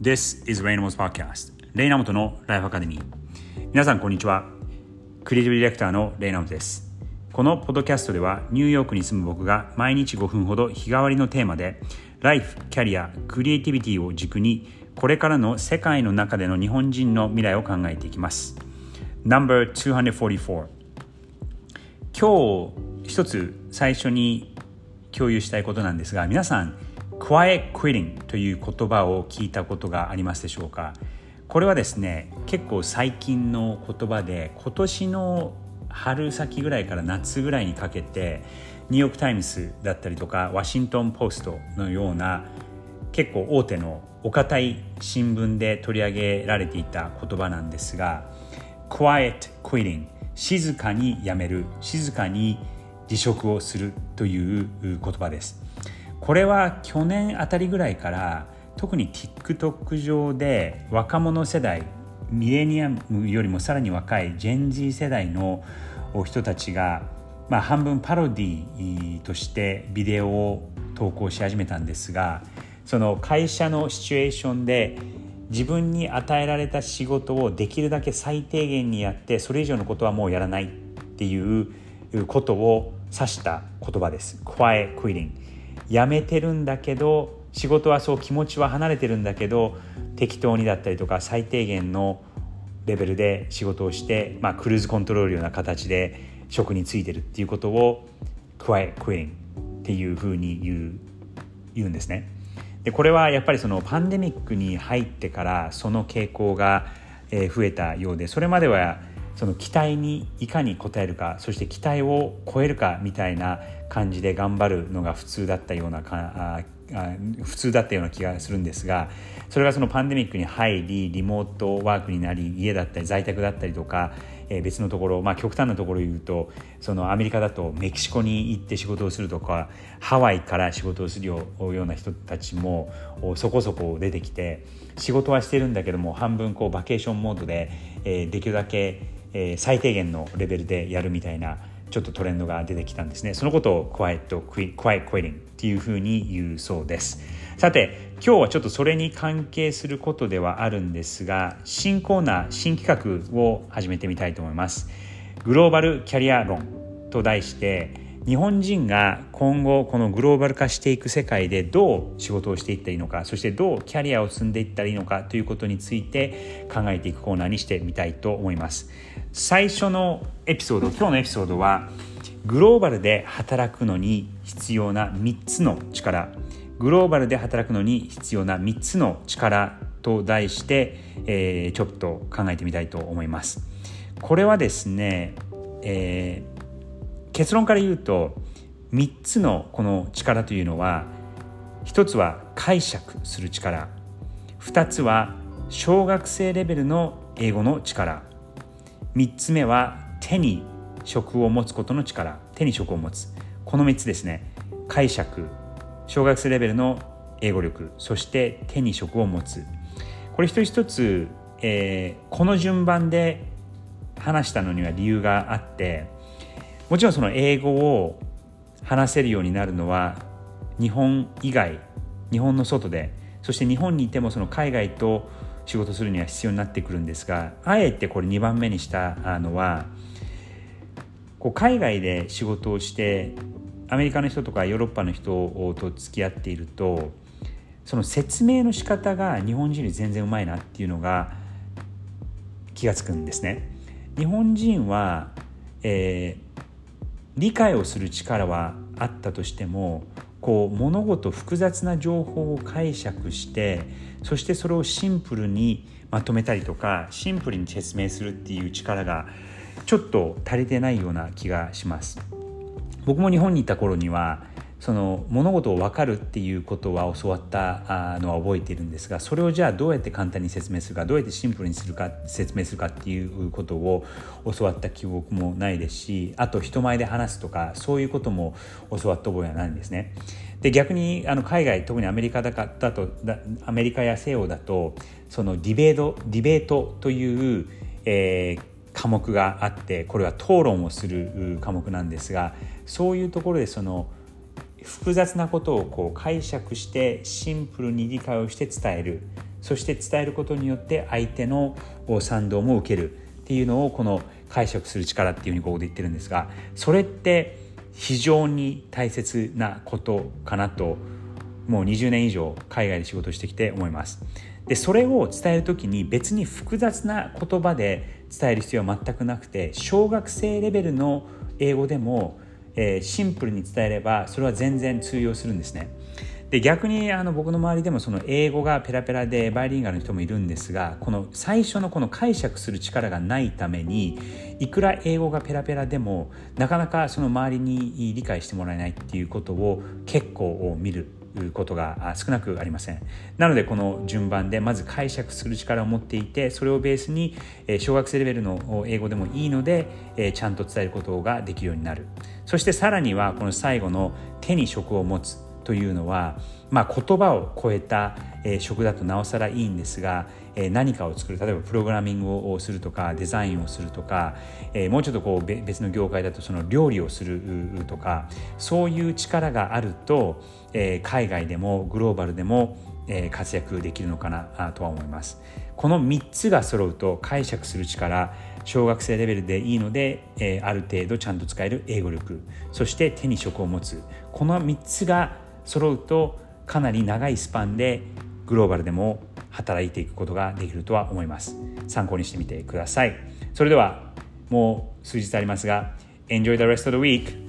This is Raynamo's Podcast レイナモトのライフアカデミー皆さんこんにちは。クリエイティブディレクターのレイナモトです。このポッドキャストではニューヨークに住む僕が毎日5分ほど日替わりのテーマでライフ、キャリア、クリエイティビティを軸にこれからの世界の中での日本人の未来を考えていきます。No.244 今日一つ最初に共有したいことなんですが皆さん Quiet Quitting という言葉を聞いたことがありますでしょうか？これはですね結構最近の言葉で今年の春先ぐらいから夏ぐらいにかけてニューヨーク・タイムズだったりとかワシントン・ポストのような結構大手のお堅い新聞で取り上げられていた言葉なんですが Quiet Quitting 静かにやめる静かに辞職をするという言葉です。これは去年あたりぐらいから特に TikTok 上で若者世代ミレニアムよりもさらに若いジェン Z 世代の人たちが、まあ、半分パロディとしてビデオを投稿し始めたんですがその会社のシチュエーションで自分に与えられた仕事をできるだけ最低限にやってそれ以上のことはもうやらないっていうことを指した言葉です。Quiet q u i やめてるんだけど仕事はそう気持ちは離れてるんだけど適当にだったりとか最低限のレベルで仕事をして、まあ、クルーズコントロールような形で職に就いてるっていうことを Quiet quitting っていうふうに言う言うんですね。でこれはやっぱりそのパンデミックに入ってからその傾向が増えたようでそれまではその期待にいかに応えるかそして期待を超えるかみたいな感じで頑張るのが普通だったようなか普通だったような気がするんですがそれがそのパンデミックに入りリモートワークになり家だったり在宅だったりとか別のところ、まあ、極端なところを言うとそのアメリカだとメキシコに行って仕事をするとかハワイから仕事をするような人たちもそこそこ出てきて仕事はしてるんだけども半分こうバケーションモードで、できるだけ、最低限のレベルでやるみたいなちょっとトレンドが出てきたんですね。そのことを Quiet, Quiet Quitting っていうふうに言うそうです。さて今日はちょっとそれに関係することではあるんですが新コーナー新企画を始めてみたいと思います。グローバルキャリア論と題して日本人が今後このグローバル化していく世界でどう仕事をしていったらいいのかそしてどうキャリアを積んでいったらいいのかということについて考えていくコーナーにしてみたいと思います。最初のエピソード今日のエピソードはグローバルで働くのに必要な3つの力。グローバルで働くのに必要な3つの力と題して、えー、ちょっと考えてみたいと思います。これはですね、えー結論から言うと3つのこの力というのは1つは解釈する力。2つは小学生レベルの英語の力。3つ目は手に職を持つことの力手に職を持つ。この3つですね。解釈小学生レベルの英語力そして手に職を持つ。これ一つ一つ、えー、この順番で話したのには理由があってもちろんその英語を話せるようになるのは日本以外日本の外でそして日本にいてもその海外と仕事するには必要になってくるんですがあえてこれ2番目にしたのはこう海外で仕事をしてアメリカの人とかヨーロッパの人と付き合っているとその説明の仕方が日本人より全然うまいなっていうのが気が付くんですね。日本人は、えー理解をする力はあったとしてもこう物事複雑な情報を解釈してそしてそれをシンプルにまとめたりとかシンプルに説明するっていう力がちょっと足りてないような気がします僕も日本にいた頃にはその物事を分かるっていうことは教わったのは覚えているんですがそれをじゃあどうやって簡単に説明するかどうやってシンプルにするか説明するかっていうことを教わった記憶もないですしあと人前で話すとかそういうことも教わった覚えはないんですね。で逆にあの海外特にアメリカだかだとアメリカや西洋だとそのディベートディベートという、えー、科目があってこれは討論をする科目なんですがそういうところでその複雑なことをこう解釈してシンプルに理解をして伝える。そして伝えることによって相手の賛同も受けるっていうのをこの解釈する力っていうふうにここで言ってるんですがそれって非常に大切なことかなと思いますもう20年以上海外で仕事してきて思います。でそれを伝える時に別に複雑な言葉で伝える必要は全くなくて小学生レベルの英語でも、えー、シンプルに伝えればそれは全然通用するんですね。で逆にあの僕の周りでもその英語がペラペラでバイリンガルの人もいるんですがこの最初のこの解釈する力がないためにいくら英語がペラペラでもなかなかその周りに理解してもらえないっていうことを結構見る。ことが少なくありません。なのでこの順番でまず解釈する力を持っていてそれをベースに小学生レベルの英語でもいいのでちゃんと伝えることができるようになる。そしてさらにはこの最後の手に職を持つ。というのは、まあ、言葉を超えた、え職だとなおさらいいんですが、え何かを作る例えばプログラミングをするとかデザインをするとか、えもうちょっとこう別の業界だとその料理をするとかそういう力があると、え海外でもグローバルでも活躍できるのかなとは思います。この3つが揃うと解釈する力小学生レベルでいいので、えある程度ちゃんと使える英語力そして手に職を持つ。この3つが揃うとかなり長いスパンでグローバルでも働いていくことができるとは思います。参考にしてみてください。それではもう数日ありますが Enjoy the rest of the week